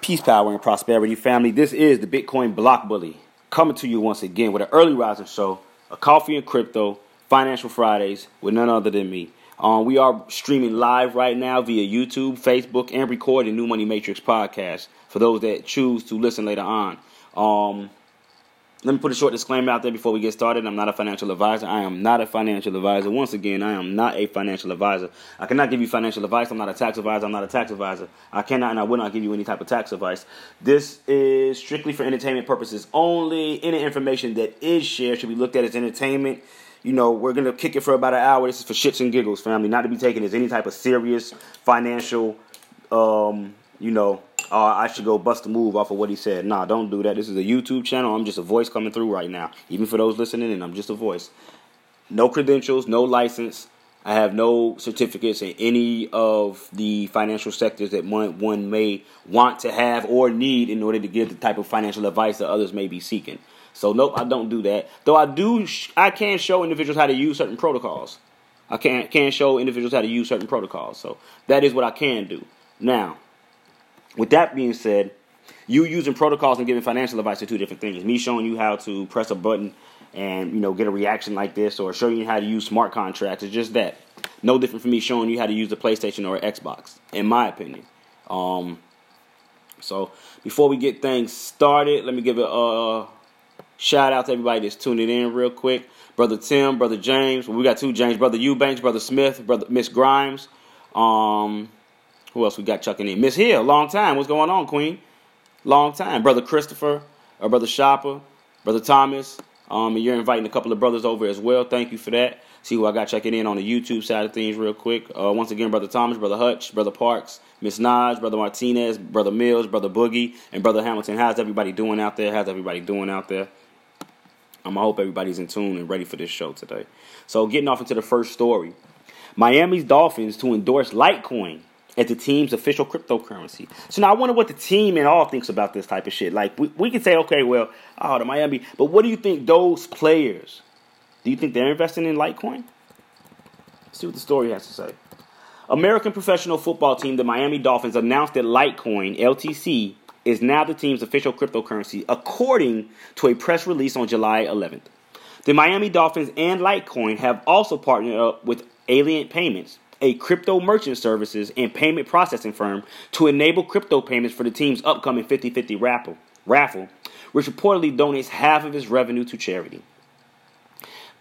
Peace, power, and prosperity, family. This is the Bitcoin Block Bully coming to you once again with an early rising show, a coffee and crypto, financial Fridays with none other than me. Um, we are streaming live right now via YouTube, Facebook, and recording New Money Matrix podcast for those that choose to listen later on. Um, let me put a short disclaimer out there before we get started. I'm not a financial advisor. I am not a financial advisor. Once again, I am not a financial advisor. I cannot give you financial advice. I'm not a tax advisor. I'm not a tax advisor. I cannot and I will not give you any type of tax advice. This is strictly for entertainment purposes only. Any information that is shared should be looked at as entertainment. You know, we're going to kick it for about an hour. This is for shits and giggles, family. Not to be taken as any type of serious financial, um, you know, uh, I should go bust a move off of what he said. Nah, don't do that. This is a YouTube channel. I'm just a voice coming through right now. Even for those listening, and I'm just a voice. No credentials, no license. I have no certificates in any of the financial sectors that one, one may want to have or need in order to give the type of financial advice that others may be seeking. So nope, I don't do that. Though I do, I can show individuals how to use certain protocols. I can can show individuals how to use certain protocols. So that is what I can do. Now, with that being said, you using protocols and giving financial advice are two different things. Me showing you how to press a button and you know get a reaction like this, or showing you how to use smart contracts is just that. No different from me showing you how to use the PlayStation or Xbox, in my opinion. Um, so before we get things started, let me give a uh, shout out to everybody that's tuning in real quick. Brother Tim, Brother James. Well, we got two James, Brother Eubanks, Brother Smith, Brother Miss Grimes. Um, who else we got chucking in? Miss Hill, long time. What's going on, Queen? Long time. Brother Christopher, or Brother Shopper, Brother Thomas. Um, and you're inviting a couple of brothers over as well. Thank you for that. See who I got checking in on the YouTube side of things real quick. Uh, once again, Brother Thomas, Brother Hutch, Brother Parks, Miss Naj, Brother Martinez, Brother Mills, Brother Boogie, and Brother Hamilton. How's everybody doing out there? How's everybody doing out there? Um, I hope everybody's in tune and ready for this show today. So, getting off into the first story Miami's Dolphins to endorse Litecoin as the team's official cryptocurrency. So now I wonder what the team and all thinks about this type of shit. Like we, we can say, okay, well, oh, the Miami, but what do you think those players? Do you think they're investing in Litecoin? Let's see what the story has to say. American professional football team, the Miami Dolphins, announced that Litecoin (LTC) is now the team's official cryptocurrency, according to a press release on July 11th. The Miami Dolphins and Litecoin have also partnered up with Aliant Payments a crypto merchant services and payment processing firm to enable crypto payments for the team's upcoming 50 50 raffle, raffle, which reportedly donates half of its revenue to charity.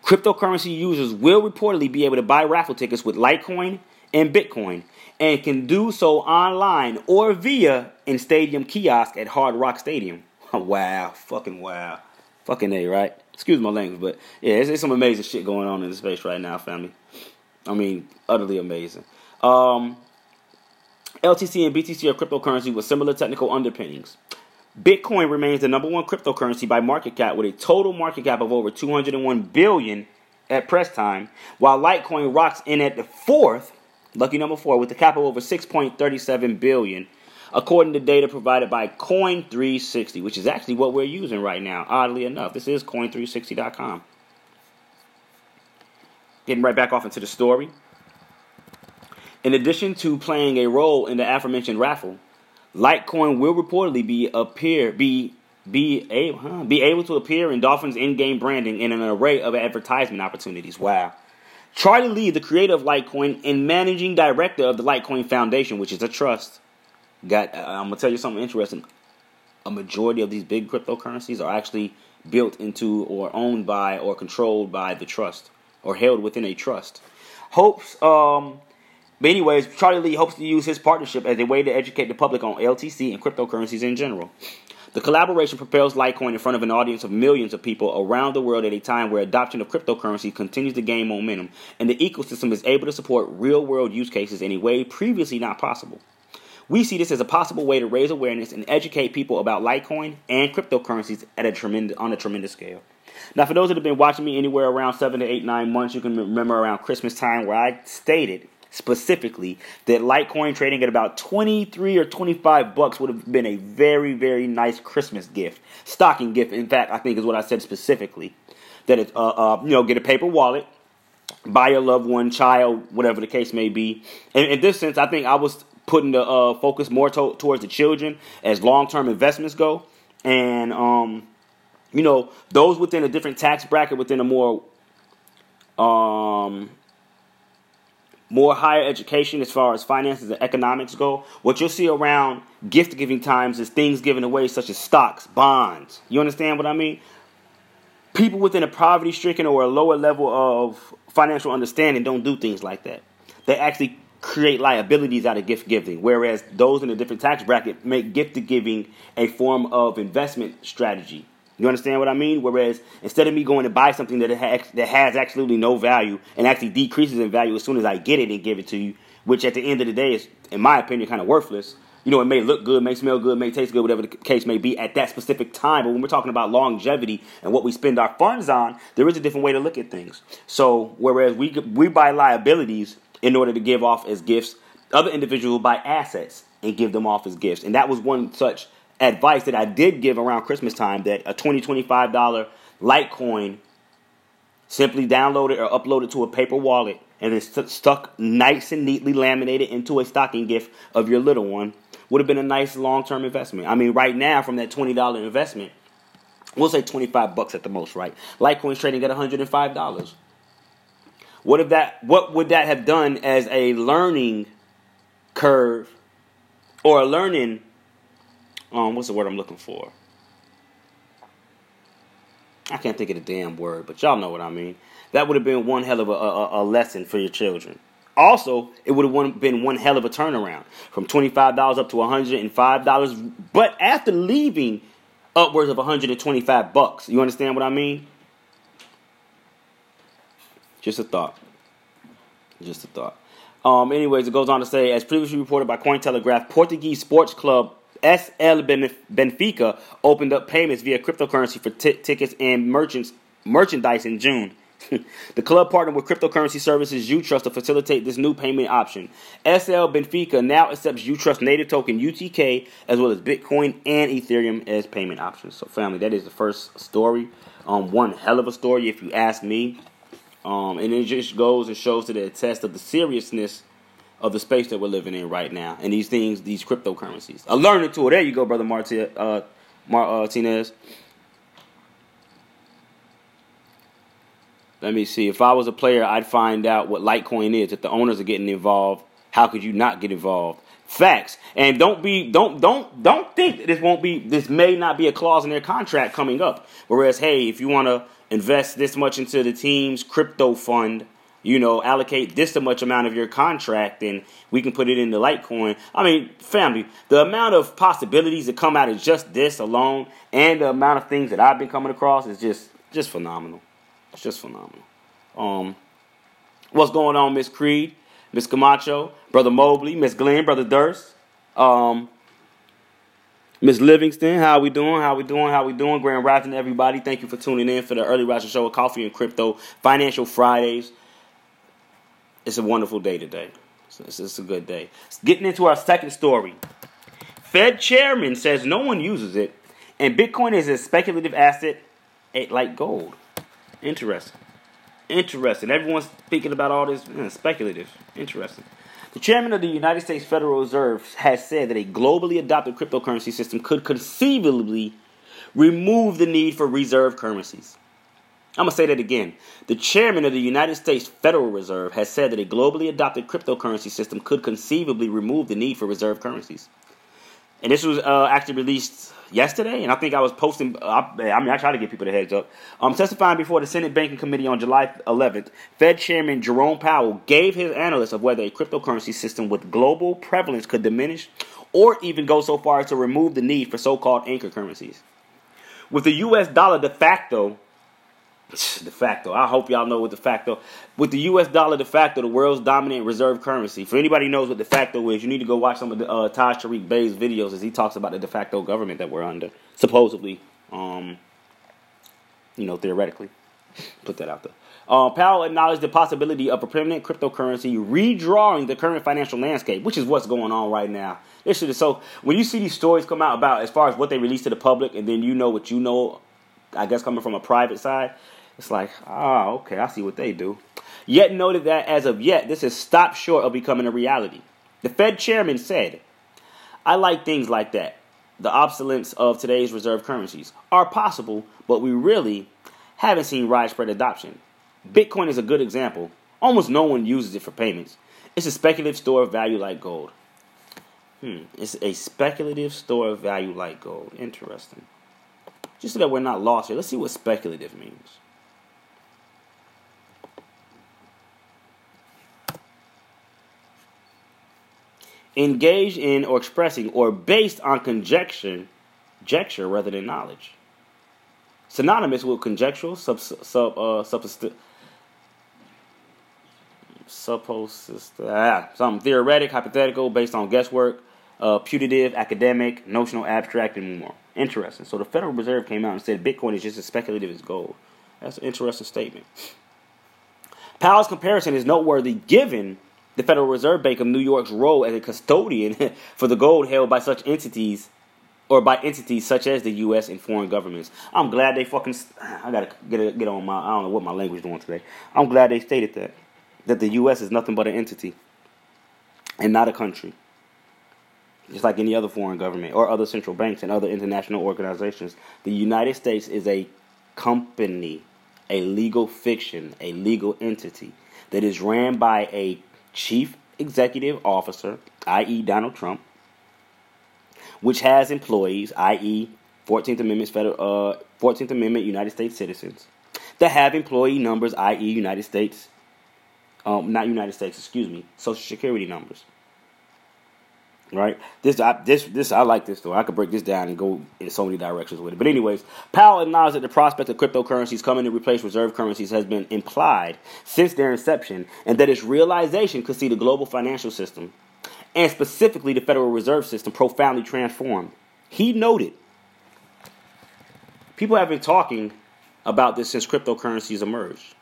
Cryptocurrency users will reportedly be able to buy raffle tickets with Litecoin and Bitcoin and can do so online or via in stadium kiosk at Hard Rock Stadium. wow, fucking wow. Fucking A, right? Excuse my language, but yeah, it's, it's some amazing shit going on in the space right now, family. I mean, utterly amazing. Um, LTC and BTC are cryptocurrency with similar technical underpinnings. Bitcoin remains the number one cryptocurrency by market cap with a total market cap of over 201 billion at press time, while Litecoin rocks in at the fourth, lucky number four, with a cap of over 6.37 billion, according to data provided by Coin360, which is actually what we're using right now. Oddly enough, this is Coin360.com. Getting right back off into the story. In addition to playing a role in the aforementioned raffle, Litecoin will reportedly be appear be be able huh, be able to appear in Dolphins in-game branding in an array of advertisement opportunities. Wow. Charlie Lee, the creator of Litecoin and managing director of the Litecoin Foundation, which is a trust, got. Uh, I'm gonna tell you something interesting. A majority of these big cryptocurrencies are actually built into or owned by or controlled by the trust or held within a trust. Hopes, um, but anyways, Charlie Lee hopes to use his partnership as a way to educate the public on LTC and cryptocurrencies in general. The collaboration propels Litecoin in front of an audience of millions of people around the world at a time where adoption of cryptocurrency continues to gain momentum and the ecosystem is able to support real world use cases in a way previously not possible. We see this as a possible way to raise awareness and educate people about Litecoin and cryptocurrencies at a tremendous, on a tremendous scale. Now, for those that have been watching me anywhere around seven to eight, nine months, you can remember around Christmas time where I stated specifically that Litecoin trading at about 23 or 25 bucks would have been a very, very nice Christmas gift. Stocking gift, in fact, I think is what I said specifically. That it's, uh, uh, you know, get a paper wallet, buy your loved one, child, whatever the case may be. In this sense, I think I was putting the uh, focus more to- towards the children as long term investments go, and um, you know those within a different tax bracket within a more um, more higher education as far as finances and economics go, what you'll see around gift giving times is things given away such as stocks, bonds. You understand what I mean? People within a poverty stricken or a lower level of financial understanding don't do things like that. They actually create liabilities out of gift giving, whereas those in a different tax bracket make gift giving a form of investment strategy. You understand what I mean? Whereas instead of me going to buy something that has, that has absolutely no value and actually decreases in value as soon as I get it and give it to you, which at the end of the day is, in my opinion, kind of worthless. You know, it may look good, may smell good, may taste good, whatever the case may be at that specific time. But when we're talking about longevity and what we spend our funds on, there is a different way to look at things. So, whereas we we buy liabilities in order to give off as gifts, other individuals buy assets and give them off as gifts, and that was one such advice that I did give around Christmas time that a $20, $25 Litecoin simply download it or upload it to a paper wallet and it's st- stuck nice and neatly laminated into a stocking gift of your little one would have been a nice long-term investment. I mean, right now from that $20 investment, we'll say 25 bucks at the most, right? Litecoin's trading at $105. What if that what would that have done as a learning curve or a learning um, what's the word I'm looking for? I can't think of the damn word, but y'all know what I mean. That would have been one hell of a, a, a lesson for your children. Also, it would have been one hell of a turnaround from $25 up to $105. But after leaving upwards of 125 bucks, you understand what I mean? Just a thought. Just a thought. Um, anyways, it goes on to say, as previously reported by Cointelegraph, Portuguese sports club SL Benfica opened up payments via cryptocurrency for t- tickets and merchants merchandise in June. the club partnered with cryptocurrency services Utrust to facilitate this new payment option. SL Benfica now accepts Utrust native token UTK as well as Bitcoin and Ethereum as payment options. So, family, that is the first story. Um, one hell of a story, if you ask me. Um, and it just goes and shows to the test of the seriousness of the space that we're living in right now, and these things, these cryptocurrencies. A learning tool. There you go, brother Marti- uh, Martinez. Let me see. If I was a player, I'd find out what Litecoin is. If the owners are getting involved, how could you not get involved? Facts. And don't be don't don't don't think that this won't be this may not be a clause in their contract coming up. Whereas, hey, if you want to invest this much into the team's crypto fund, you know, allocate this much amount of your contract and we can put it into Litecoin. I mean, family, the amount of possibilities that come out of just this alone and the amount of things that I've been coming across is just just phenomenal. It's just phenomenal. Um what's going on, Miss Creed, Miss Camacho, Brother Mobley, Miss Glenn, Brother Durst, um, Miss Livingston, how we doing? How we doing? How we doing? Grand Rising, everybody. Thank you for tuning in for the early rising show of Coffee and Crypto Financial Fridays it's a wonderful day today. It's, it's a good day. Getting into our second story. Fed chairman says no one uses it, and Bitcoin is a speculative asset like gold. Interesting. Interesting. Everyone's speaking about all this speculative. Interesting. The chairman of the United States Federal Reserve has said that a globally adopted cryptocurrency system could conceivably remove the need for reserve currencies. I'm going to say that again. The chairman of the United States Federal Reserve has said that a globally adopted cryptocurrency system could conceivably remove the need for reserve currencies. And this was uh, actually released yesterday, and I think I was posting. Uh, I mean, I try to give people the heads up. Um, testifying before the Senate Banking Committee on July 11th, Fed Chairman Jerome Powell gave his analysis of whether a cryptocurrency system with global prevalence could diminish or even go so far as to remove the need for so called anchor currencies. With the US dollar de facto de facto. I hope y'all know what de facto. With the U.S. dollar de facto, the world's dominant reserve currency. For anybody knows what de facto is, you need to go watch some of the uh, Taj Tariq Bey's videos as he talks about the de facto government that we're under, supposedly. Um, you know, theoretically, put that out there. Uh, Powell acknowledged the possibility of a permanent cryptocurrency redrawing the current financial landscape, which is what's going on right now. This is so when you see these stories come out about as far as what they release to the public, and then you know what you know, I guess coming from a private side, it's like, ah, okay, I see what they do. Yet noted that as of yet, this has stopped short of becoming a reality. The Fed chairman said, I like things like that. The obsolescence of today's reserve currencies are possible, but we really haven't seen widespread adoption. Bitcoin is a good example. Almost no one uses it for payments. It's a speculative store of value like gold. Hmm, it's a speculative store of value like gold. Interesting. Just so that we're not lost here, let's see what speculative means. Engaged in or expressing or based on conjecture, conjecture rather than knowledge. Synonymous with conjectural, sub, sub, uh, supposed ah, something theoretic, hypothetical, based on guesswork, uh, putative, academic, notional, abstract, and more. Interesting. So the Federal Reserve came out and said Bitcoin is just as speculative as gold. That's an interesting statement. Powell's comparison is noteworthy given the Federal Reserve Bank of New York's role as a custodian for the gold held by such entities or by entities such as the U.S. and foreign governments. I'm glad they fucking. I gotta get a, get on my. I don't know what my language doing today. I'm glad they stated that that the U.S. is nothing but an entity and not a country just like any other foreign government or other central banks and other international organizations. The United States is a company, a legal fiction, a legal entity that is ran by a chief executive officer, i.e., Donald Trump, which has employees, i.e., 14th Amendment, federal, uh, 14th Amendment United States citizens, that have employee numbers, i.e., United States, um, not United States, excuse me, Social Security numbers right? This, I, this, this, I like this though. I could break this down and go in so many directions with it. But anyways, Powell acknowledged that the prospect of cryptocurrencies coming to replace reserve currencies has been implied since their inception, and that its realization could see the global financial system, and specifically the Federal Reserve System, profoundly transformed. He noted, people have been talking about this since cryptocurrencies emerged.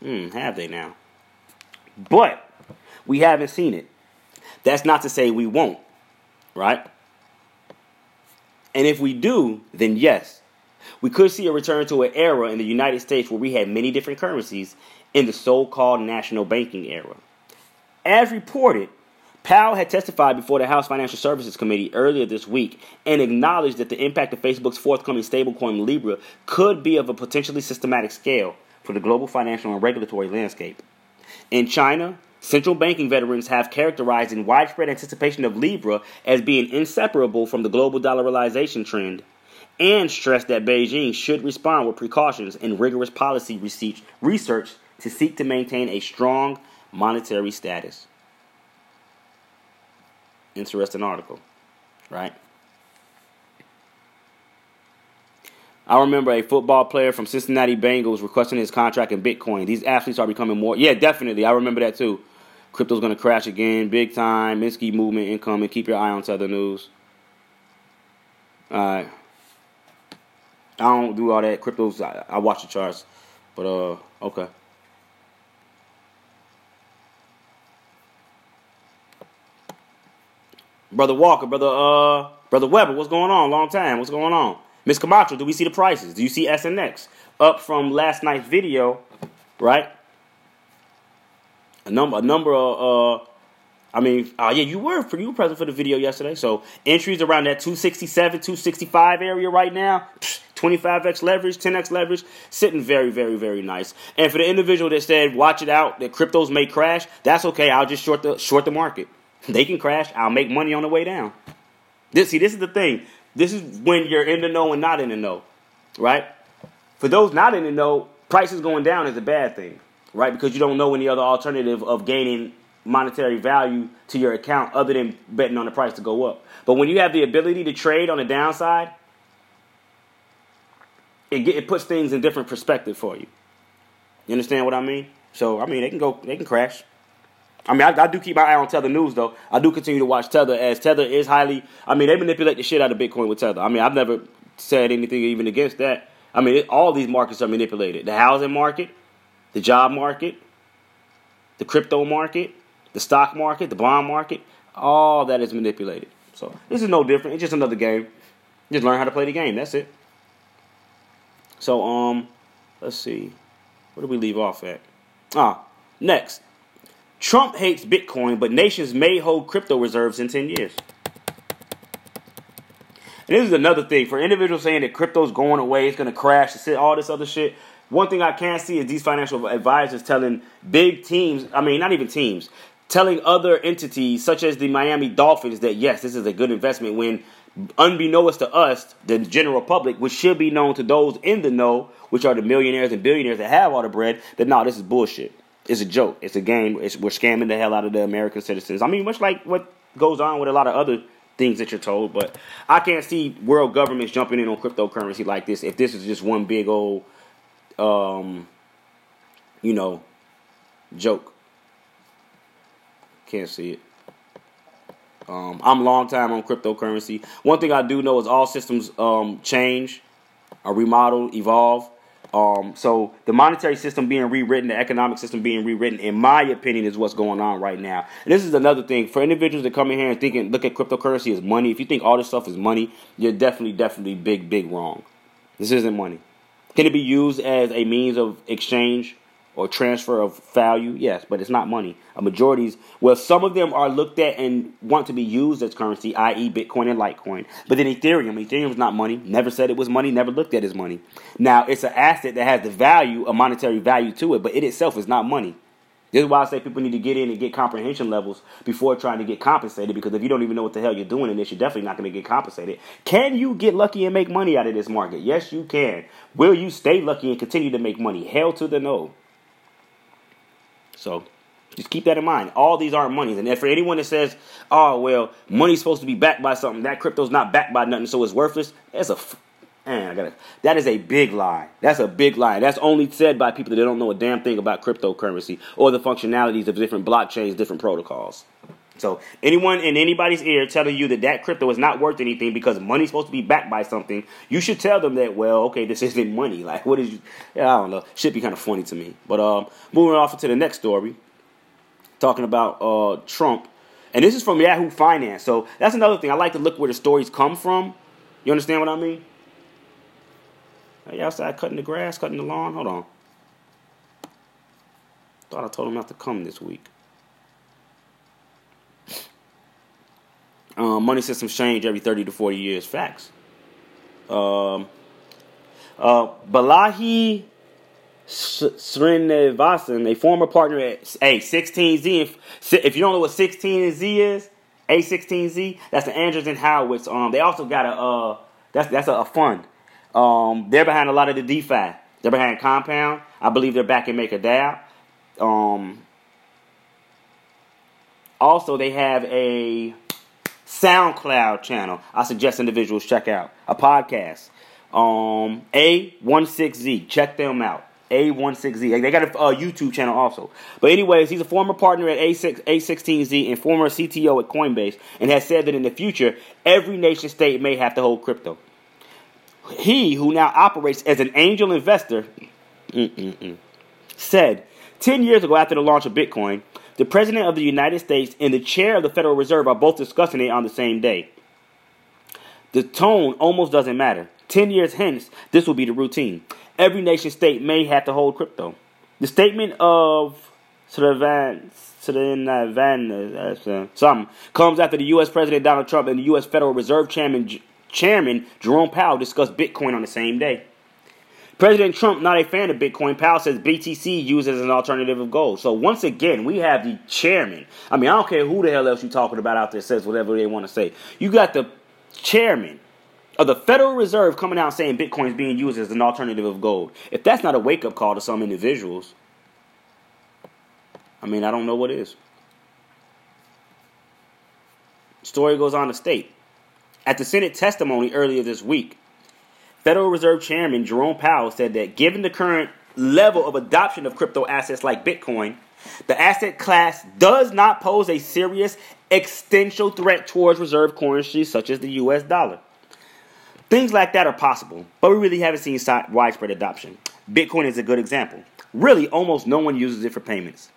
Hmm, have they now? But we haven't seen it. That's not to say we won't, right? And if we do, then yes, we could see a return to an era in the United States where we had many different currencies in the so called national banking era. As reported, Powell had testified before the House Financial Services Committee earlier this week and acknowledged that the impact of Facebook's forthcoming stablecoin Libra could be of a potentially systematic scale for the global financial and regulatory landscape. In China, Central banking veterans have characterized in widespread anticipation of Libra as being inseparable from the global dollarization trend and stressed that Beijing should respond with precautions and rigorous policy research to seek to maintain a strong monetary status. Interesting article, right? I remember a football player from Cincinnati Bengals requesting his contract in Bitcoin. These athletes are becoming more. Yeah, definitely. I remember that too. Crypto's going to crash again, big time. Minsky movement incoming. Keep your eye on Tether News. All right. I don't do all that. Crypto's, I, I watch the charts. But, uh, okay. Brother Walker, brother, uh, brother Weber, what's going on? Long time. What's going on? Miss Camacho, do we see the prices? Do you see SNX up from last night's video, right? A number a number of uh I mean, uh, yeah, you were for you were present for the video yesterday. So entries around that 267, 265 area right now. 25x leverage, 10x leverage, sitting very, very, very nice. And for the individual that said, "Watch it out, that cryptos may crash," that's okay. I'll just short the short the market. They can crash. I'll make money on the way down. This, see, this is the thing. This is when you're in the know and not in the know, right? For those not in the know, prices going down is a bad thing right? Because you don't know any other alternative of gaining monetary value to your account other than betting on the price to go up. But when you have the ability to trade on the downside, it get, it puts things in different perspective for you. You understand what I mean? So I mean, they can go, they can crash. I mean, I, I, do keep my eye on Tether news though. I do continue to watch Tether as Tether is highly. I mean, they manipulate the shit out of Bitcoin with Tether. I mean, I've never said anything even against that. I mean, it, all these markets are manipulated. The housing market, the job market, the crypto market, the stock market, the bond market, all that is manipulated. So this is no different. It's just another game. Just learn how to play the game. That's it. So um, let's see. Where do we leave off at? Ah, next. Trump hates Bitcoin, but nations may hold crypto reserves in 10 years. And this is another thing for individuals saying that crypto's going away, it's going to crash, all this other shit. One thing I can see is these financial advisors telling big teams, I mean, not even teams, telling other entities such as the Miami Dolphins that yes, this is a good investment when unbeknownst to us, the general public, which should be known to those in the know, which are the millionaires and billionaires that have all the bread, that no, this is bullshit. It's a joke. It's a game. It's, we're scamming the hell out of the American citizens. I mean, much like what goes on with a lot of other things that you're told, but I can't see world governments jumping in on cryptocurrency like this if this is just one big old, um, you know, joke. Can't see it. Um, I'm long time on cryptocurrency. One thing I do know is all systems um, change, are remodeled, evolve. Um, so the monetary system being rewritten, the economic system being rewritten, in my opinion, is what's going on right now. And this is another thing for individuals that come in here and thinking, look at cryptocurrency as money. If you think all this stuff is money, you're definitely, definitely big, big wrong. This isn't money. Can it be used as a means of exchange? or transfer of value, yes, but it's not money. A majority's well, some of them are looked at and want to be used as currency, i.e., Bitcoin and Litecoin. But then Ethereum, Ethereum is not money. Never said it was money. Never looked at as money. Now it's an asset that has the value, a monetary value to it, but it itself is not money. This is why I say people need to get in and get comprehension levels before trying to get compensated. Because if you don't even know what the hell you're doing in this, you're definitely not going to get compensated. Can you get lucky and make money out of this market? Yes, you can. Will you stay lucky and continue to make money? Hell to the no. So just keep that in mind. All these aren't monies. And for anyone that says, oh, well, money's supposed to be backed by something, that crypto's not backed by nothing, so it's worthless, that's a. Man, I gotta, that is a big lie. That's a big lie. That's only said by people that don't know a damn thing about cryptocurrency or the functionalities of different blockchains, different protocols. So anyone in anybody's ear telling you that that crypto is not worth anything because money's supposed to be backed by something, you should tell them that. Well, okay, this isn't money. Like, what is? You, I don't know. Should be kind of funny to me. But um, moving off to the next story, talking about uh Trump, and this is from Yahoo Finance. So that's another thing. I like to look where the stories come from. You understand what I mean? Are you outside cutting the grass, cutting the lawn? Hold on. Thought I told him not to come this week. Um, money systems change every 30 to 40 years. Facts. Um, uh, Balaji Srinivasan, a former partner at A16Z. If, you don't know what 16Z is, A16Z, that's the Andreessen Horowitz. Um, they also got a uh, that's that's a, a fund. Um, they're behind a lot of the DeFi. They're behind Compound. I believe they're back in MakerDAO. Um, also, they have a SoundCloud channel. I suggest individuals check out a podcast. Um, A16Z. Check them out. A16Z. They got a YouTube channel also. But anyways, he's a former partner at A6, A16Z and former CTO at Coinbase and has said that in the future, every nation state may have to hold crypto. He, who now operates as an angel investor, mm, mm, mm, said 10 years ago after the launch of Bitcoin, the President of the United States and the Chair of the Federal Reserve are both discussing it on the same day. The tone almost doesn't matter. Ten years hence, this will be the routine. Every nation state may have to hold crypto. The statement of Sravan, uh, something comes after the U.S. President Donald Trump and the U.S. Federal Reserve Chairman, Chairman Jerome Powell discussed Bitcoin on the same day. President Trump, not a fan of Bitcoin. Powell says BTC used as an alternative of gold. So once again, we have the chairman. I mean, I don't care who the hell else you're talking about out there says whatever they want to say. You got the chairman of the Federal Reserve coming out saying Bitcoin is being used as an alternative of gold. If that's not a wake up call to some individuals, I mean, I don't know what is. Story goes on to state. At the Senate testimony earlier this week, Federal Reserve Chairman Jerome Powell said that given the current level of adoption of crypto assets like Bitcoin, the asset class does not pose a serious existential threat towards reserve currencies such as the US dollar. Things like that are possible, but we really haven't seen widespread adoption. Bitcoin is a good example. Really, almost no one uses it for payments.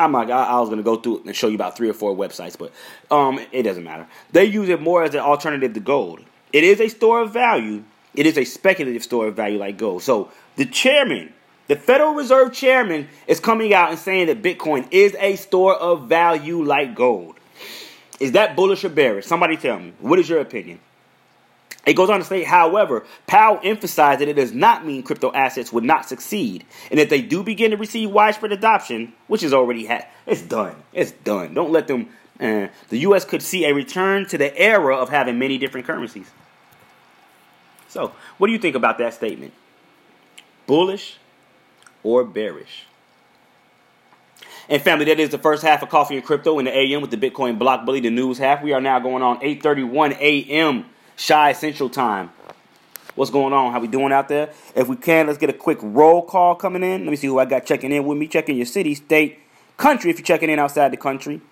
I'm like, I, I was gonna go through and show you about three or four websites, but um, it doesn't matter. They use it more as an alternative to gold. It is a store of value. It is a speculative store of value like gold. So the chairman The Federal Reserve Chairman is coming out and saying that Bitcoin is a store of value like gold. Is that bullish or bearish? Somebody tell me. What is your opinion? It goes on to say, however, Powell emphasized that it does not mean crypto assets would not succeed, and if they do begin to receive widespread adoption, which is already had, it's done. It's done. Don't let them. Uh, the U.S. could see a return to the era of having many different currencies. So, what do you think about that statement? Bullish or bearish? And family, that is the first half of Coffee and Crypto in the AM with the Bitcoin Block Bully, the news half. We are now going on 8:31 a.m. Shy Central Time. What's going on? How we doing out there? If we can, let's get a quick roll call coming in. Let me see who I got checking in with me. Checking your city, state, country. If you're checking in outside the country.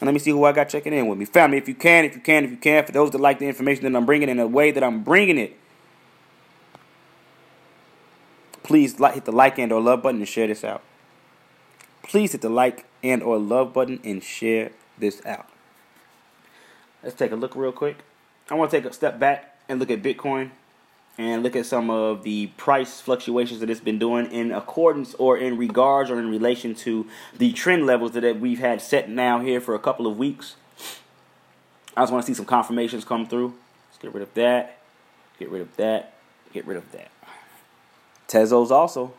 And let me see who I got checking in with me. Family, if you can, if you can, if you can. For those that like the information that I'm bringing in the way that I'm bringing it, please hit the like and or love button and share this out. Please hit the like and or love button and share this out. Let's take a look real quick. I want to take a step back and look at Bitcoin and look at some of the price fluctuations that it's been doing in accordance or in regards or in relation to the trend levels that we've had set now here for a couple of weeks. I just want to see some confirmations come through. Let's get rid of that. Get rid of that. Get rid of that. Tezos also.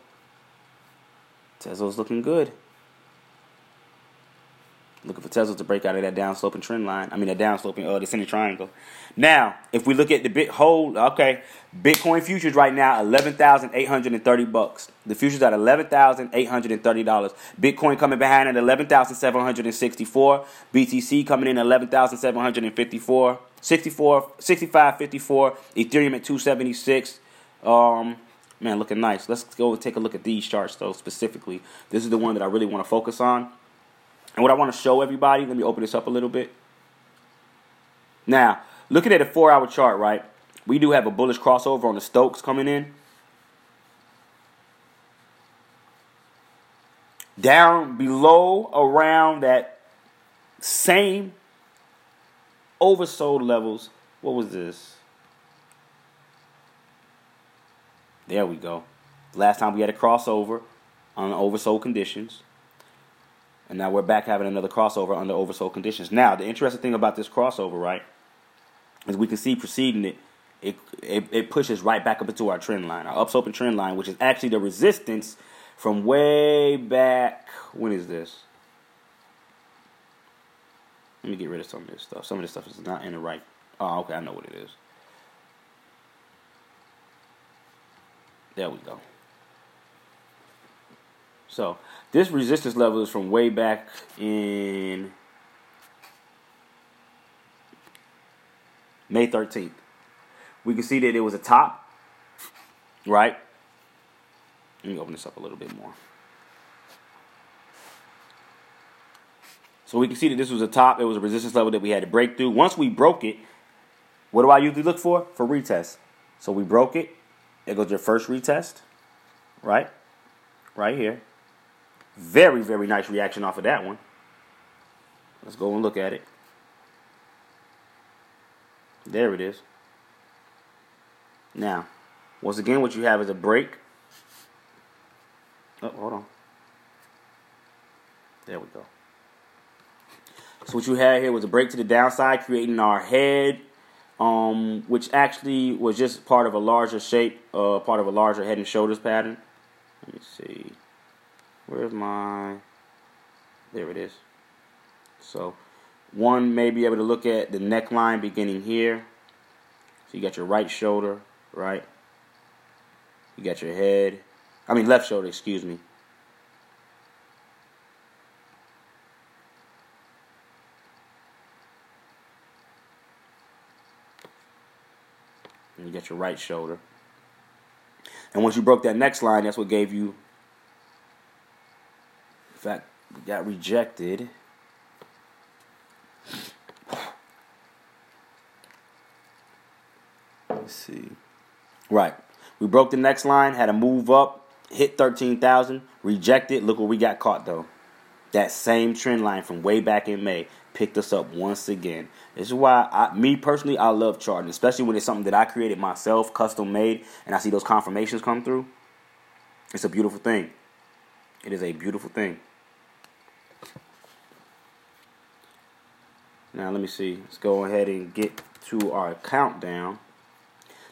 Tezos looking good. Looking for Tezos to break out of that downsloping trend line. I mean, that downsloping uh, descending triangle. Now, if we look at the bit whole, okay, Bitcoin futures right now eleven thousand eight hundred and thirty bucks. The futures at eleven thousand eight hundred and thirty dollars. Bitcoin coming behind at eleven thousand seven hundred and sixty-four. BTC coming in eleven thousand seven hundred and fifty-four. 64, 65, 54. Ethereum at two seventy-six. Um, man, looking nice. Let's go take a look at these charts though specifically. This is the one that I really want to focus on. And what I want to show everybody, let me open this up a little bit. Now, looking at a four hour chart, right? We do have a bullish crossover on the Stokes coming in. Down below around that same oversold levels. What was this? There we go. Last time we had a crossover on oversold conditions. And now we're back having another crossover under oversold conditions. Now, the interesting thing about this crossover, right, is we can see preceding it, it, it, it pushes right back up into our trend line, our upsloping trend line, which is actually the resistance from way back. When is this? Let me get rid of some of this stuff. Some of this stuff is not in the right. Oh, okay, I know what it is. There we go. So this resistance level is from way back in May 13th. We can see that it was a top, right? Let me open this up a little bit more. So we can see that this was a top. It was a resistance level that we had to break through. Once we broke it, what do I usually look for? For retest. So we broke it. It goes your first retest, right? Right here. Very, very nice reaction off of that one. Let's go and look at it. There it is. Now, once again, what you have is a break. Oh, hold on. There we go. So what you had here was a break to the downside, creating our head, um, which actually was just part of a larger shape, uh, part of a larger head and shoulders pattern. Let me see. Where's my, there it is. So one may be able to look at the neckline beginning here. So you got your right shoulder, right? You got your head, I mean left shoulder, excuse me. And you got your right shoulder. And once you broke that neckline, that's what gave you fact, we got rejected. Let's see. Right. We broke the neckline, had to move up, hit 13,000, rejected. Look what we got caught though. that same trend line from way back in May picked us up once again. This is why, I, me personally, I love charting, especially when it's something that I created myself, custom made, and I see those confirmations come through. It's a beautiful thing. It is a beautiful thing. Now, let me see. Let's go ahead and get to our countdown.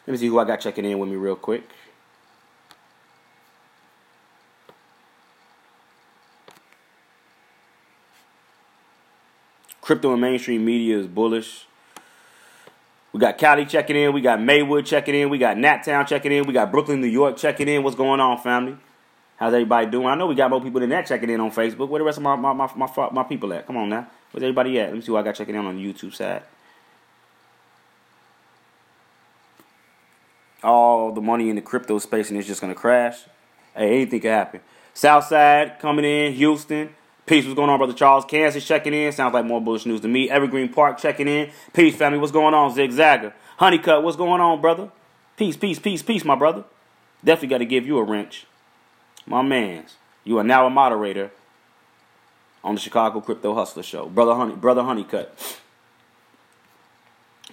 Let me see who I got checking in with me real quick. Crypto and mainstream media is bullish. We got Cali checking in. We got Maywood checking in. We got Nattown checking in. We got Brooklyn, New York checking in. What's going on, family? How's everybody doing? I know we got more people than that checking in on Facebook. Where the rest of my my, my, my, my people at? Come on now. Where's everybody at? Let me see who I got checking in on the YouTube side. All the money in the crypto space and it's just gonna crash. Hey, anything can happen. Southside coming in, Houston. Peace, what's going on, brother Charles? Kansas checking in. Sounds like more bullish news to me. Evergreen Park checking in. Peace, family. What's going on, Zigzagger? Honeycut, what's going on, brother? Peace, peace, peace, peace, my brother. Definitely got to give you a wrench. My mans, you are now a moderator on the Chicago Crypto Hustler Show. Brother Honey, brother Honeycut.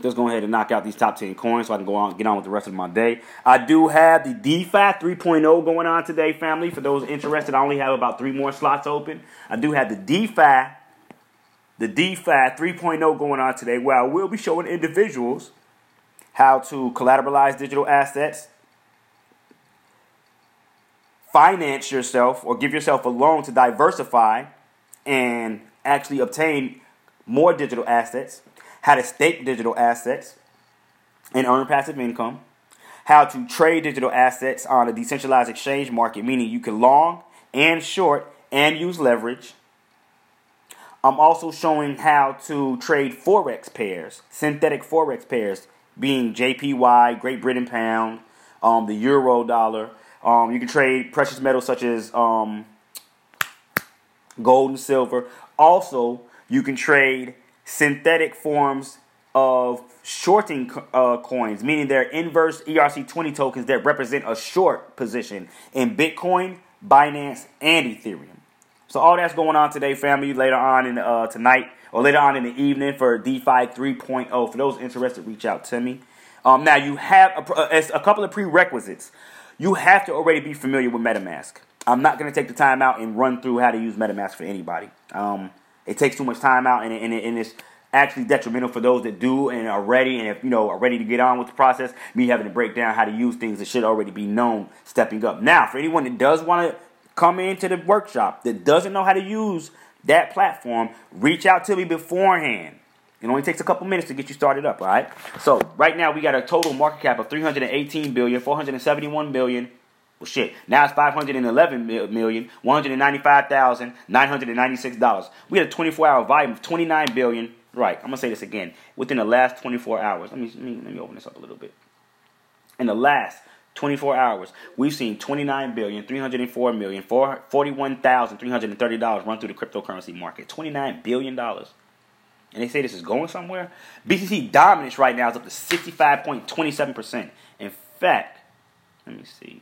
Let's go ahead and knock out these top 10 coins so I can go on get on with the rest of my day. I do have the DeFi 3.0 going on today, family. For those interested, I only have about three more slots open. I do have the DeFi, the DeFi 3.0 going on today, where I will be showing individuals how to collateralize digital assets, finance yourself, or give yourself a loan to diversify and actually obtain more digital assets how to stake digital assets and earn passive income, how to trade digital assets on a decentralized exchange market, meaning you can long and short and use leverage. I'm also showing how to trade forex pairs, synthetic forex pairs, being JPY, Great Britain pound, um, the euro dollar. Um, you can trade precious metals such as um, gold and silver. Also, you can trade synthetic forms of shorting uh, coins, meaning they're inverse ERC20 tokens that represent a short position in Bitcoin, Binance, and Ethereum. So all that's going on today, family. Later on in uh, tonight or later on in the evening for DeFi 3.0. For those interested, reach out to me. Um, now you have a, a, a couple of prerequisites. You have to already be familiar with MetaMask. I'm not going to take the time out and run through how to use MetaMask for anybody. Um, it takes too much time out, and, and, and it's actually detrimental for those that do and are ready and if you know are ready to get on with the process. Me having to break down how to use things that should already be known, stepping up. Now, for anyone that does want to come into the workshop that doesn't know how to use that platform, reach out to me beforehand. It only takes a couple minutes to get you started up, all right? So right now we got a total market cap of 318 billion, 471 billion, well, shit. Now it's five hundred and eleven million one hundred and ninety-five thousand nine hundred and ninety-six dollars. We had a twenty-four hour volume of twenty-nine billion. Right. I'm gonna say this again. Within the last twenty-four hours, let me let me, let me open this up a little bit. In the last 24 hours, we've seen 29 billion, 304 million, 41,330 dollars run through the cryptocurrency market. 29 billion dollars. And they say this is going somewhere. BTC dominance right now is up to 65.27%. In fact, let me see.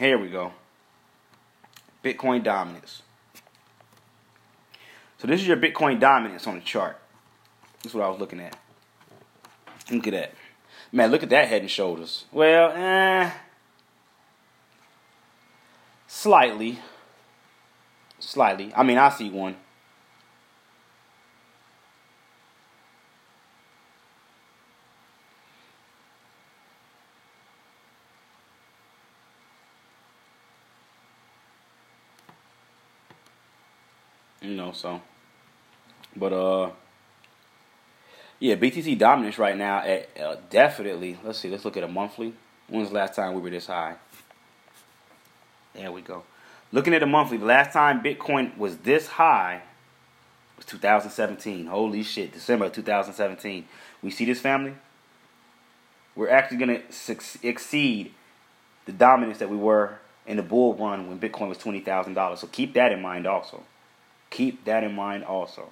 Here we go. Bitcoin dominance. So this is your Bitcoin dominance on the chart. That's what I was looking at. Look at that. Man, look at that head and shoulders. Well, eh. Slightly. Slightly. I mean, I see one. Know, so. But, uh, yeah, BTC dominance right now at uh, definitely. Let's see. Let's look at a monthly. When's the last time we were this high? There we go. Looking at a monthly, the last time Bitcoin was this high was 2017. Holy shit, December 2017. We see this family. We're actually gonna exceed the dominance that we were in the bull run when Bitcoin was twenty thousand dollars. So keep that in mind also. Keep that in mind also.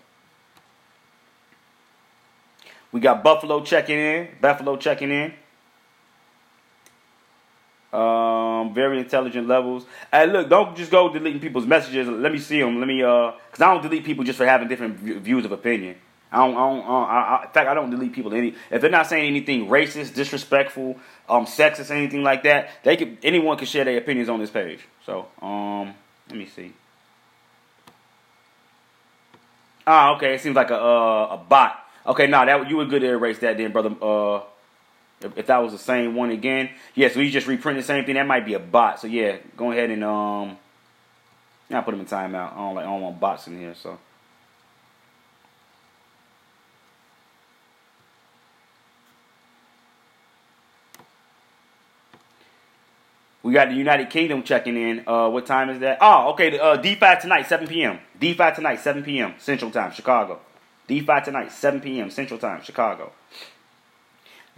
We got Buffalo checking in. Buffalo checking in. Um, very intelligent levels. Hey, look, don't just go deleting people's messages. Let me see them. Let me, uh, cause I don't delete people just for having different views of opinion. I don't, I don't, uh, I, I, in fact, I don't delete people any if they're not saying anything racist, disrespectful, um, sexist, anything like that. They could anyone can share their opinions on this page. So, um, let me see. Ah, okay. It seems like a uh, a bot. Okay, now nah, that you were good to erase that then, brother. Uh, if, if, that was the same one again, yeah. So you just reprint the same thing. That might be a bot. So yeah, go ahead and um, yeah, put him in timeout. I don't like I don't want bots in here. So. We got the United Kingdom checking in. Uh, what time is that? Oh, okay. Uh, DeFi tonight, 7 p.m. DeFi tonight, 7 p.m. Central Time, Chicago. DeFi tonight, 7 p.m. Central Time, Chicago.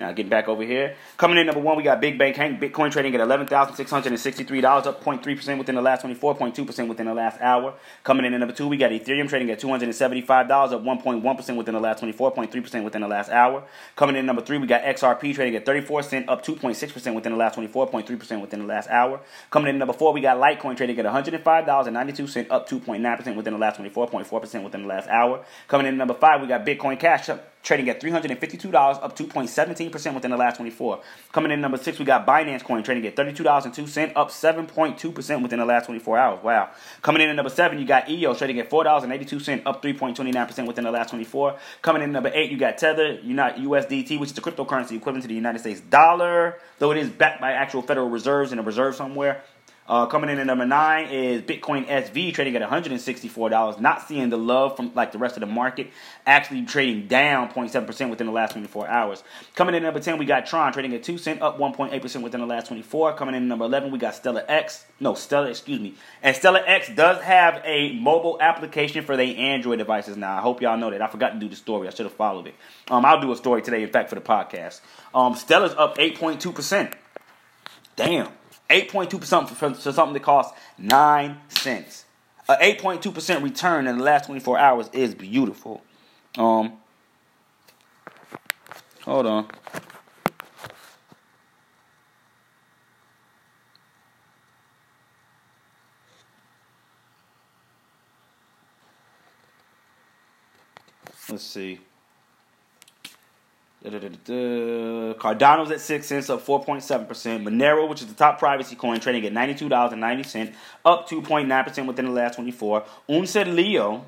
Now getting back over here. Coming in number one, we got Big Bank Hank. Bitcoin trading at $11,663, up 0.3% within the last 24.2% within the last hour. Coming in at number two, we got Ethereum trading at $275, up 1.1% within the last 24.3% within the last hour. Coming in number three, we got XRP trading at 34 cent, up 2.6% within the last 24.3% within the last hour. Coming in number four, we got Litecoin trading at $105.92, up 2.9% within the last 24.4% within the last hour. Coming in number five, we got Bitcoin Cash trading at $352, up 2.17% within the last 24. Coming in number six, we got Binance Coin trading at $32.02, up 7.2% within the last 24 hours. Wow. Coming in at number seven, you got EOS trading at $4.82, up 3.29% within the last 24. Coming in number eight, you got Tether, USDT, which is the cryptocurrency equivalent to the United States dollar, though it is backed by actual Federal Reserves in a reserve somewhere. Uh, coming in at number nine is Bitcoin SV trading at $164. Not seeing the love from like the rest of the market. Actually trading down 0.7% within the last 24 hours. Coming in at number 10, we got Tron trading at 2 cent, up 1.8% within the last 24. Coming in at number 11, we got Stellar X. No, Stellar, excuse me. And Stellar X does have a mobile application for their Android devices now. I hope y'all know that. I forgot to do the story. I should have followed it. Um, I'll do a story today, in fact, for the podcast. Um, Stellar's up 8.2%. Damn. 8.2% for, for something that costs 9 cents. A 8.2% return in the last 24 hours is beautiful. Um, hold on. Let's see. Cardano's at 6 cents, up 4.7%. Monero, which is the top privacy coin, trading at $92.90, up 2.9% within the last 24. UNUS SED LEO,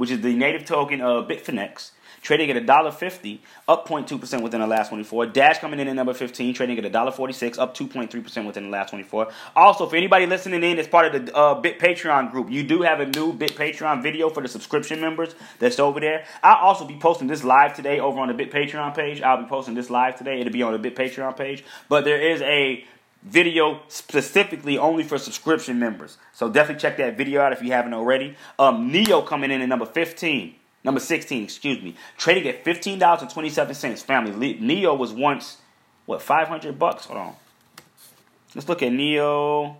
which is the native token of Bitfinex, trading at $1.50, up 0.2% within the last 24. Dash coming in at number 15, trading at $1.46, up 2.3% within the last 24. Also, for anybody listening in as part of the uh, Bit Patreon group, you do have a new Bit Patreon video for the subscription members that's over there. I'll also be posting this live today over on the Bit Patreon page. I'll be posting this live today. It'll be on the Bit Patreon page. But there is a video specifically only for subscription members. So definitely check that video out if you haven't already. Um, Neo coming in at number 15. Number 16, excuse me. Trading at $15.27. Family. Neo was once, what, 500 bucks? Hold on. Let's look at Neo.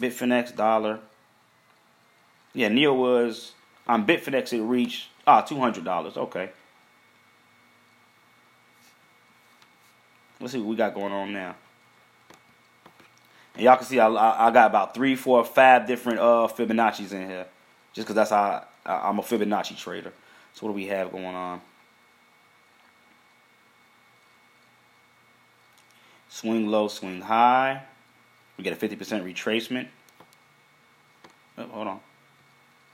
Bitfinex dollar. Yeah, Neo was on Bitfinex it reached ah $200. Okay. Let's see what we got going on now. And y'all can see I, I, I got about three, four, five different uh Fibonacci's in here. Just because that's how I, I'm a Fibonacci trader. So what do we have going on? Swing low, swing high. We get a 50% retracement. Oh, hold on.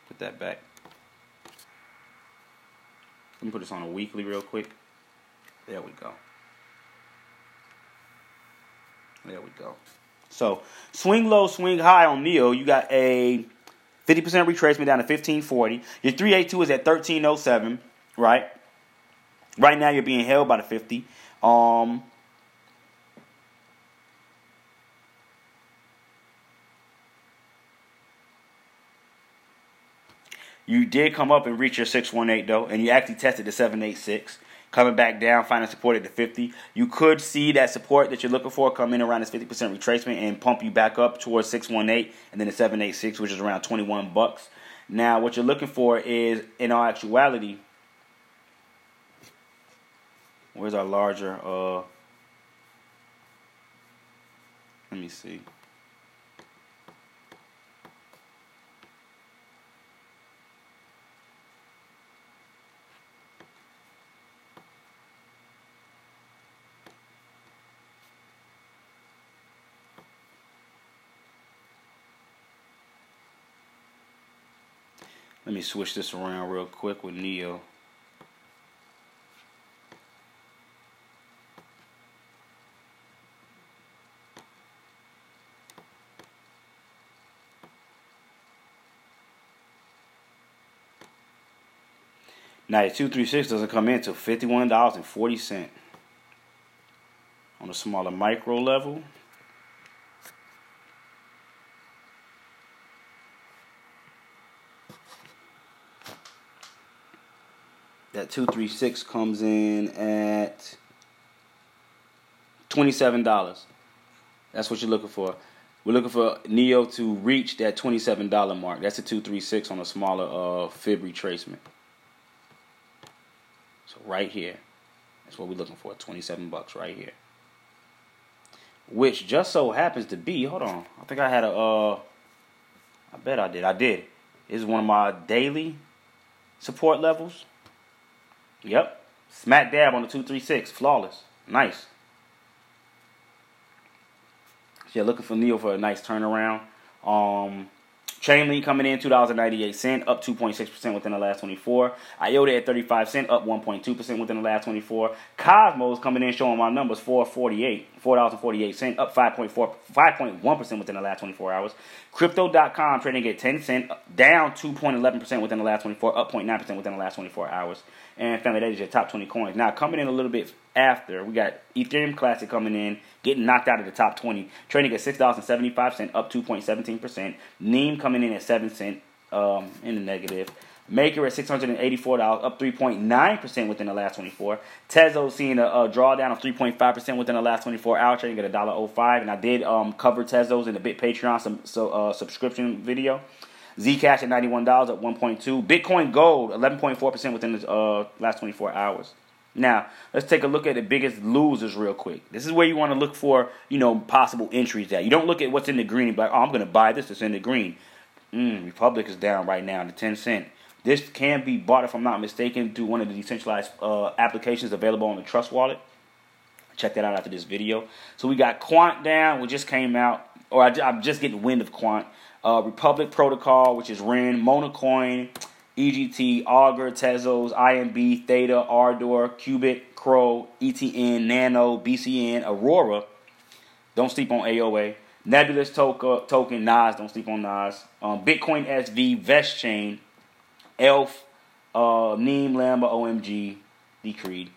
Put that back. Let me put this on a weekly real quick. There we go. There we go. So swing low, swing high on Neo. You got a 50% retracement down to 1540. Your 382 is at 1307, right? Right now you're being held by the 50. Um, you did come up and reach your 618 though, and you actually tested the 786. Coming back down, finding support at the 50. You could see that support that you're looking for come in around this 50% retracement and pump you back up towards 618 and then the 786, which is around 21 bucks. Now, what you're looking for is, in all actuality, where's our larger? Uh, let me see. Let me switch this around real quick with Neo. Now the 236 doesn't come in until $51.40 on a smaller micro level. 236 comes in at $27. That's what you're looking for. We're looking for Neo to reach that $27 mark. That's a 236 on a smaller uh, fib retracement. So right here. That's what we're looking for. 27 bucks right here. Which just so happens to be, hold on. I think I had a uh I bet I did. I did. This is one of my daily support levels. Yep. Smack dab on the 236. Flawless. Nice. Yeah, looking for Neo for a nice turnaround. Um, Chainlink coming in $2.98, up 2.6% within the last 24. IOTA at 35 cent, up 1.2% within the last 24. Cosmos coming in showing my numbers 448, $4.48, up 5.4 5.1% within the last 24 hours. Crypto.com trading at 10 cent, down 2.11% within the last 24, up 0.9% within the last 24 hours. And family, that is your top 20 coins. Now, coming in a little bit after, we got Ethereum Classic coming in, getting knocked out of the top 20, trading at $6.75, up 2.17%. NEM coming in at 7 cent um, in the negative. Maker at $684, up 3.9% within the last 24. Tezos seeing a, a drawdown of 3.5% within the last 24 hours, trading at $1.05. And I did um, cover Tezos in the Bit Patreon some, so, uh, subscription video. Zcash at $91 at 1.2. Bitcoin Gold 11.4% within the uh, last 24 hours. Now, let's take a look at the biggest losers real quick. This is where you want to look for, you know, possible entries at. You don't look at what's in the green and be like, oh, I'm going to buy this that's in the green. Mm, Republic is down right now to 10 cent. This can be bought, if I'm not mistaken, through one of the decentralized uh, applications available on the Trust Wallet. Check that out after this video. So we got Quant down, which just came out, or I, am just getting wind of Quant uh, Republic Protocol, which is REN, Monacoin, EGT, Augur, Tezos, IMB, Theta, Ardor, Qubit, Crow, ETN, Nano, BCN, Aurora. Don't sleep on AOA. Nebulas token, token Nas, don't sleep on Nas. Um, Bitcoin SV, VestChain, Elf, uh, NEM, Lambda, OMG, Decred.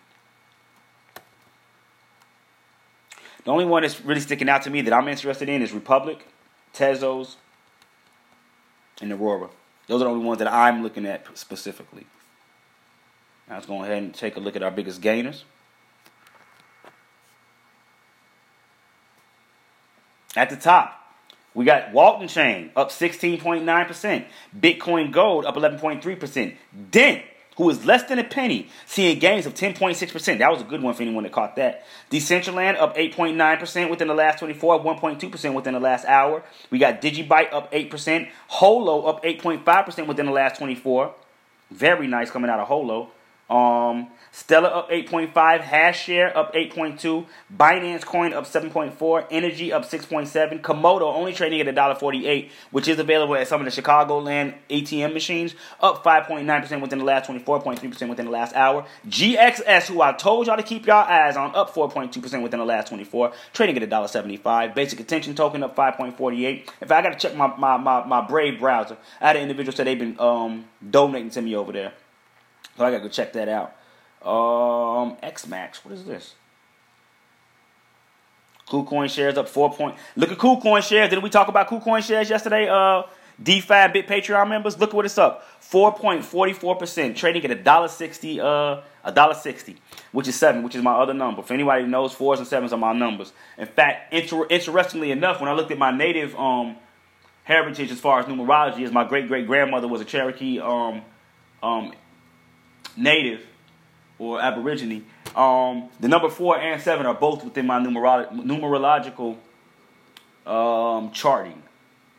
The only one that's really sticking out to me that I'm interested in is Republic, Tezos, and Aurora. Those are the only ones that I'm looking at specifically. Now let's go ahead and take a look at our biggest gainers. At the top, we got Waltonchain up 16.9%, Bitcoin Gold up 11.3%, Dent who is less than a penny, seeing gains of 10.6%. That was a good one for anyone that caught that. Decentraland up 8.9% within the last 24, 1.2% within the last hour. We got Digibyte up 8%, Holo up 8.5% within the last 24. Very nice coming out of Holo. Um, Stellar up 8.5, Hashshare up 8.2, Binance Coin up 7.4, Energi up 6.7, Komodo only trading at $1.48, which is available at some of the Chicagoland ATM machines, up 5.9% within the last 24.3% within the last hour. GXS, who I told y'all to keep y'all eyes on, up 4.2% within the last 24, trading at $1.75. Basic Attention Token up 5.48. If I got to check my, my, my, my Brave browser, I had an individual say they've been um, donating to me over there. So I got to go check that out. Um, XMAX. What is this? KuCoin shares up four point. Look at KuCoin shares. Didn't we talk about KuCoin shares yesterday? Uh, DeFi Bit Patreon members, look what it's up. 4.44%, trading at a dollar sixty. uh, a dollar sixty, which is seven, which is my other number. For anybody knows, fours and sevens are my numbers. In fact, inter- interestingly enough, when I looked at my native um, heritage as far as numerology, as my great great grandmother was a Cherokee um, um, native or aborigine, um, the number four and seven are both within my numerolo- numerological um, charting.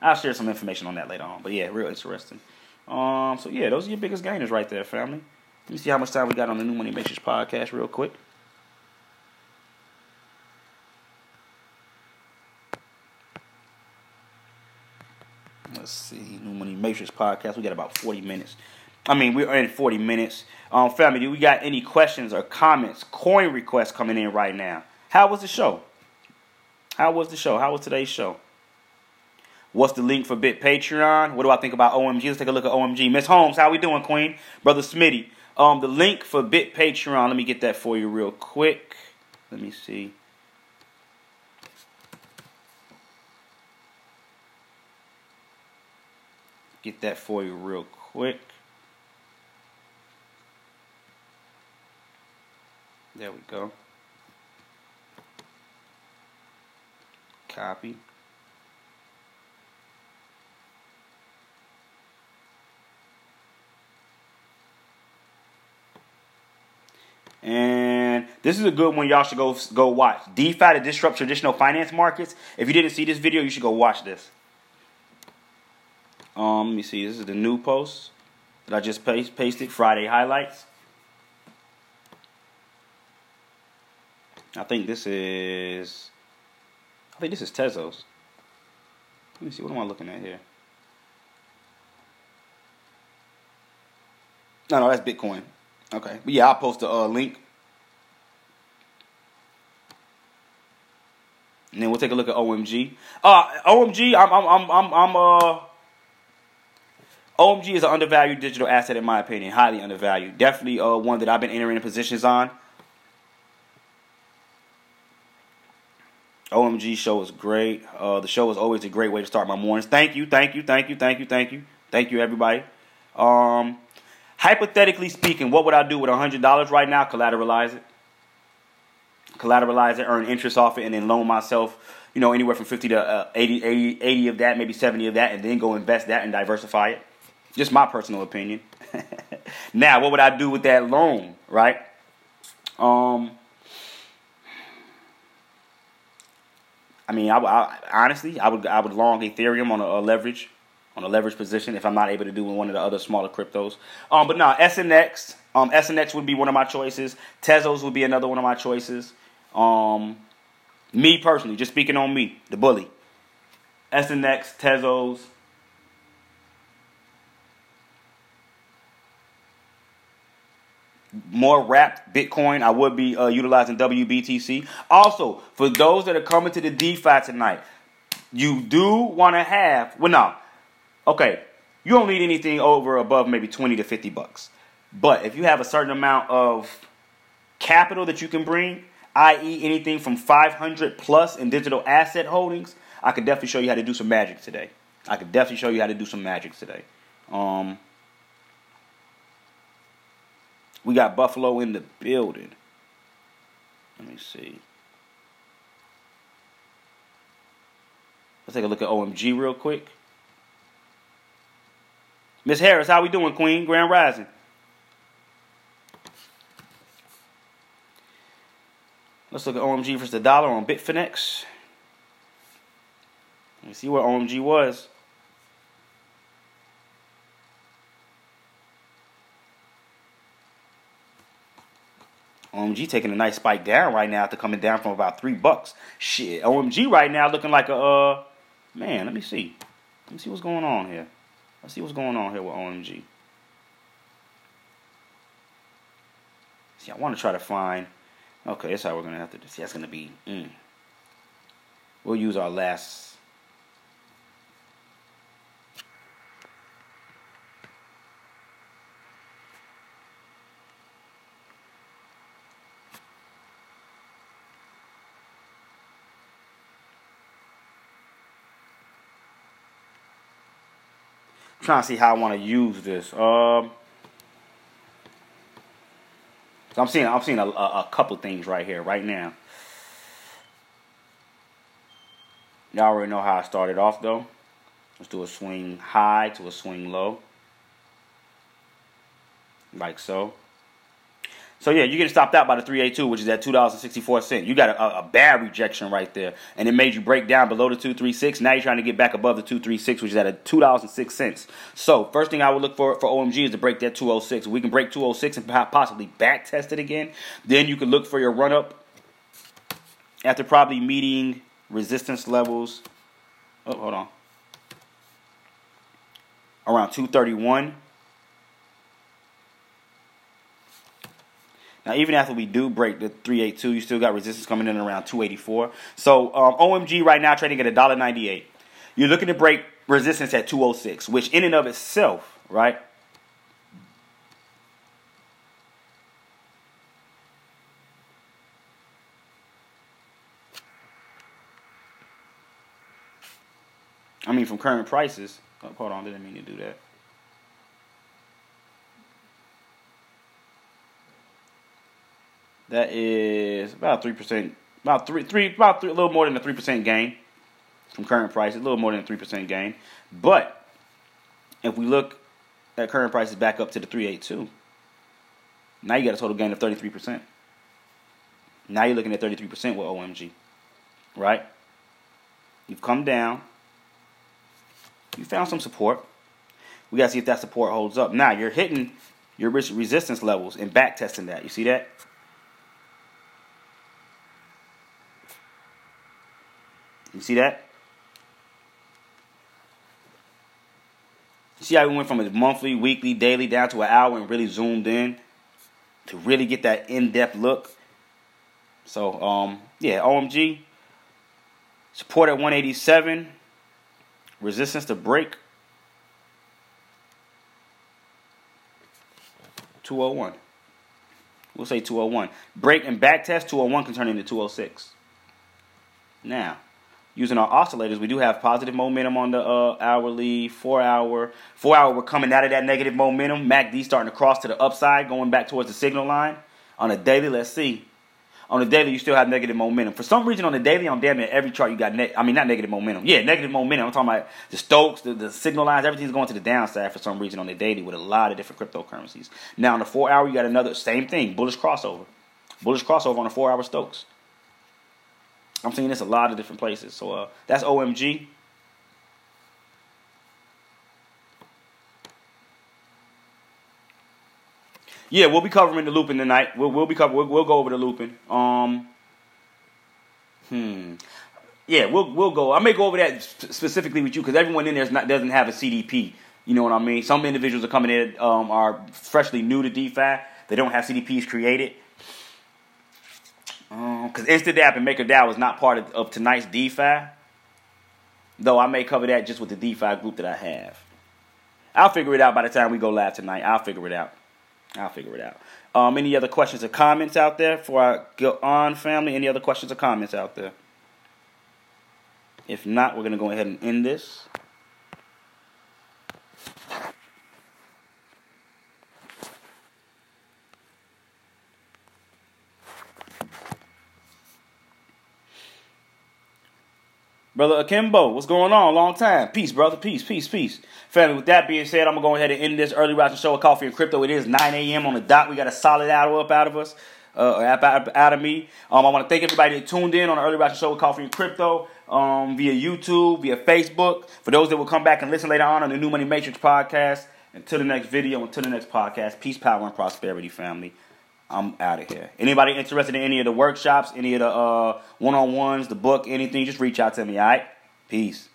I'll share some information on that later on. But yeah, real interesting. Um, so yeah, those are your biggest gainers right there, family. Let me see how much time we got on the New Money Matrix podcast, real quick. Let's see, New Money Matrix podcast. We got about forty minutes. I mean, we're in forty minutes. Um, family, do we got any questions or comments, coin requests coming in right now? How was the show? How was the show? How was today's show? What's the link for Bit Patreon? What do I think about OMG? Let's take a look at OMG. Miss Holmes, how we doing, Queen? Brother Smitty. Um, the link for Bit Patreon. Let me get that for you real quick. Let me see. Get that for you real quick. There we go. Copy. And this is a good one y'all should go go watch. DeFi to disrupt traditional finance markets. If you didn't see this video, you should go watch this. Um, let me see. This is the new post that I just paste, pasted. Friday highlights. I think this is. I think this is Tezos. Let me see. What am I looking at here? No, no, that's Bitcoin. Okay, but yeah, I'll post a uh, link, and then we'll take a look at OMG. Uh, OMG, I'm, I'm, I'm, I'm, I'm uh. OMG is an undervalued digital asset in my opinion, highly undervalued. Definitely uh, one that I've been entering positions on. OMG show is great. Uh, the show is always a great way to start my mornings. Thank you, thank you, thank you, thank you, thank you, thank you, everybody. Um, hypothetically speaking, what would I do with a $100 right now? Collateralize it. Collateralize it, earn interest off it, and then loan myself, you know, anywhere from 50 to uh, 80, 80, 80 of that, maybe 70 of that, and then go invest that and diversify it. Just my personal opinion. now, what would I do with that loan, right? Um, I mean, I, I, honestly, I would I would long Ethereum on a, a, leverage, on a leverage position if I'm not able to do one of the other smaller cryptos. Um, but now SNX, um, SNX would be one of my choices. Tezos would be another one of my choices. Um, me personally, just speaking on me, the bully. SNX, Tezos. More wrapped Bitcoin, I would be uh, utilizing WBTC. Also, for those that are coming to the DeFi tonight, you do want to have, well, no, okay, you don't need anything over above maybe 20 to 50 bucks. But if you have a certain amount of capital that you can bring, i.e., anything from 500 plus in digital asset holdings, I could definitely show you how to do some magic today. I could definitely show you how to do some magic today. Um, we got Buffalo in the building. Let me see. Let's take a look at OMG real quick. Miss Harris, how we doing, Queen? Grand Rising. Let's look at OMG versus the dollar on Bitfinex. Let me see where OMG was. OMG taking a nice spike down right now after coming down from about three bucks. Shit, OMG right now looking like a uh, man. Let me see. Let me see what's going on here. Let's see what's going on here with OMG. See, I want to try to find. Okay, that's how we're gonna have to. See, that's gonna be. Mm. We'll use our last trying to see how I want to use this. Um, so I'm seeing I'm seeing a, a, a couple things right here right now. Y'all already know how I started off though. Let's do a swing high to a swing low. Like so. So yeah, you're getting stopped out by the 382, which is at two dollars and sixty four cent. You got a, a, bad rejection right there, and it made you break down below the 236. Now you're trying to get back above the 236, which is at a two dollars and six cents. So first thing I would look for for OMG is to break that 206. If we can break 206 and possibly back test it again, then you can look for your run up after probably meeting resistance levels. Oh, hold on. Around 231 Now, even after we do break the 382, you still got resistance coming in around 284. So, um, OMG right now trading at $1.98. You're looking to break resistance at 206, which in and of itself, right? I mean, from current prices. Oh, hold on, didn't mean to do that. That is about three percent, about three, three, about three, a little more than a three percent gain from current prices, a little more than a three percent gain. But if we look at current prices back up to the three eight two, now you got a total gain of thirty three percent. Now you're looking at thirty three percent with OMG, right? You've come down. You found some support. We got to see if that support holds up. Now you're hitting your resistance levels and back testing that. You see that? You see that? See how we went from a monthly, weekly, daily down to an hour and really zoomed in to really get that in-depth look. So, um, yeah, OMG support at 187, resistance to break 201. We'll say 201. Break and back test 201 can turn into 206. Now, using our oscillators, we do have positive momentum on the uh, hourly, four hour. Four hour, we're coming out of that negative momentum. MACD starting to cross to the upside, going back towards the signal line. On a daily, let's see. On the daily, you still have negative momentum. For some reason, on the daily, on damn near every chart, you got, ne- I mean, not negative momentum. Yeah, negative momentum. I'm talking about the Stokes, the, the signal lines, everything's going to the downside for some reason on the daily with a lot of different cryptocurrencies. Now, on the four hour, you got another, same thing, bullish crossover. Bullish crossover on the four hour Stokes. I'm seeing this a lot of different places. So uh, that's OMG. Yeah, we'll be covering the looping tonight. We'll, we'll be covering. We'll, we'll, go over the looping. Um, hmm. Yeah, we'll we'll go. I may go over that specifically with you because everyone in there not, doesn't have a CDP. You know what I mean? Some individuals are coming in um, are freshly new to DeFi. They don't have CDPs created because um, InstaDApp and MakerDAO is not part of, of tonight's DeFi. Though I may cover that just with the DeFi group that I have. I'll figure it out by the time we go live tonight. I'll figure it out. I'll figure it out. Um, any other questions or comments out there before I go on, family? Any other questions or comments out there? If not, we're going to go ahead and end this. Brother Akimbo, what's going on? Long time. Peace, brother. Peace, peace, peace. Family, with that being said, I'm going to go ahead and end this early rising show of Coffee and Crypto. It is 9 a.m. on the dot. We got a solid hour up out of us, uh, out, out of me. Um, I want to thank everybody that tuned in on the early rising show of Coffee and Crypto um, via YouTube, via Facebook. For those that will come back and listen later on on the New Money Matrix podcast. Until the next video, until the next podcast, peace, power, and prosperity, family. I'm out of here. Anybody interested in any of the workshops, any of the uh, one-on-ones, the book, anything, just reach out to me, all right? Peace.